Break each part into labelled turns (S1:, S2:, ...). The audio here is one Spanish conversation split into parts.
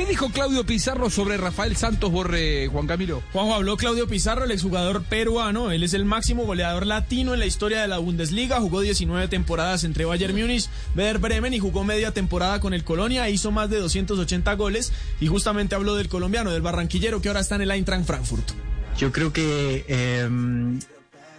S1: ¿Qué dijo Claudio Pizarro sobre Rafael Santos Borre, Juan Camilo?
S2: Juanjo habló Claudio Pizarro, el exjugador peruano. Él es el máximo goleador latino en la historia de la Bundesliga. Jugó 19 temporadas entre Bayern Múnich, Werder Bremen y jugó media temporada con el Colonia. Hizo más de 280 goles y justamente habló del colombiano, del barranquillero que ahora está en el Eintracht Frankfurt.
S3: Yo creo que eh,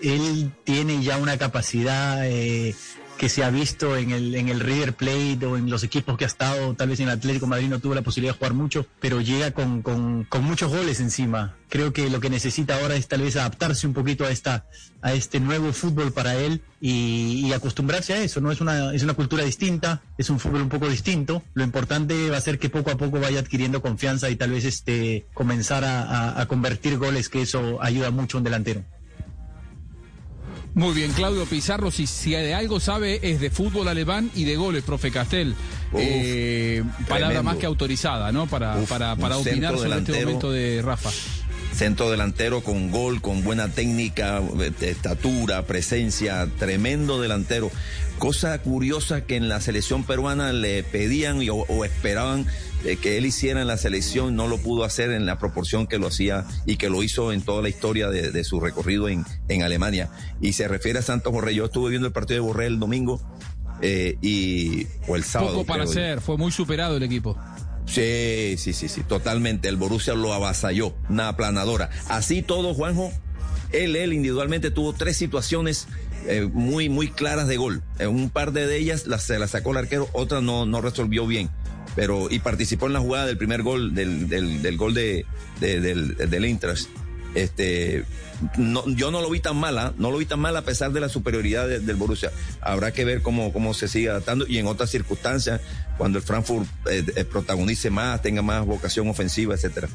S3: él tiene ya una capacidad eh, que se ha visto en el, en el River Plate o en los equipos que ha estado, tal vez en el Atlético Madrid no tuvo la posibilidad de jugar mucho, pero llega con, con, muchos goles encima. Creo que lo que necesita ahora es tal vez adaptarse un poquito a esta, a este nuevo fútbol para él y, y acostumbrarse a eso, ¿no? Es una, es una cultura distinta, es un fútbol un poco distinto. Lo importante va a ser que poco a poco vaya adquiriendo confianza y tal vez este comenzar a, a, a convertir goles, que eso ayuda mucho a un delantero.
S1: Muy bien, Claudio Pizarro, si, si, de algo sabe es de fútbol alemán y de goles, profe Castel. Uf, eh, palabra más que autorizada, ¿no? Para, Uf, para, para opinar sobre este momento de Rafa.
S4: Centro delantero con gol, con buena técnica, estatura, presencia, tremendo delantero. Cosa curiosa que en la selección peruana le pedían o, o esperaban que él hiciera en la selección, no lo pudo hacer en la proporción que lo hacía y que lo hizo en toda la historia de, de su recorrido en, en, Alemania. Y se refiere a Santos Borré. Yo estuve viendo el partido de Borré el domingo eh, y, o el sábado.
S1: Poco para hacer, fue muy superado el equipo.
S4: Sí, sí, sí, sí, totalmente. El Borussia lo avasalló, una aplanadora. Así todo, Juanjo, él, él individualmente tuvo tres situaciones eh, muy, muy claras de gol. En un par de ellas las, se las sacó el arquero, otra no, no resolvió bien pero y participó en la jugada del primer gol del, del, del gol de, de, del, del Intras. Este, no, yo no lo vi tan mala, no lo vi tan mal a pesar de la superioridad de, del Borussia. Habrá que ver cómo, cómo se sigue adaptando y en otras circunstancias, cuando el Frankfurt eh, eh, protagonice más, tenga más vocación ofensiva, etcétera.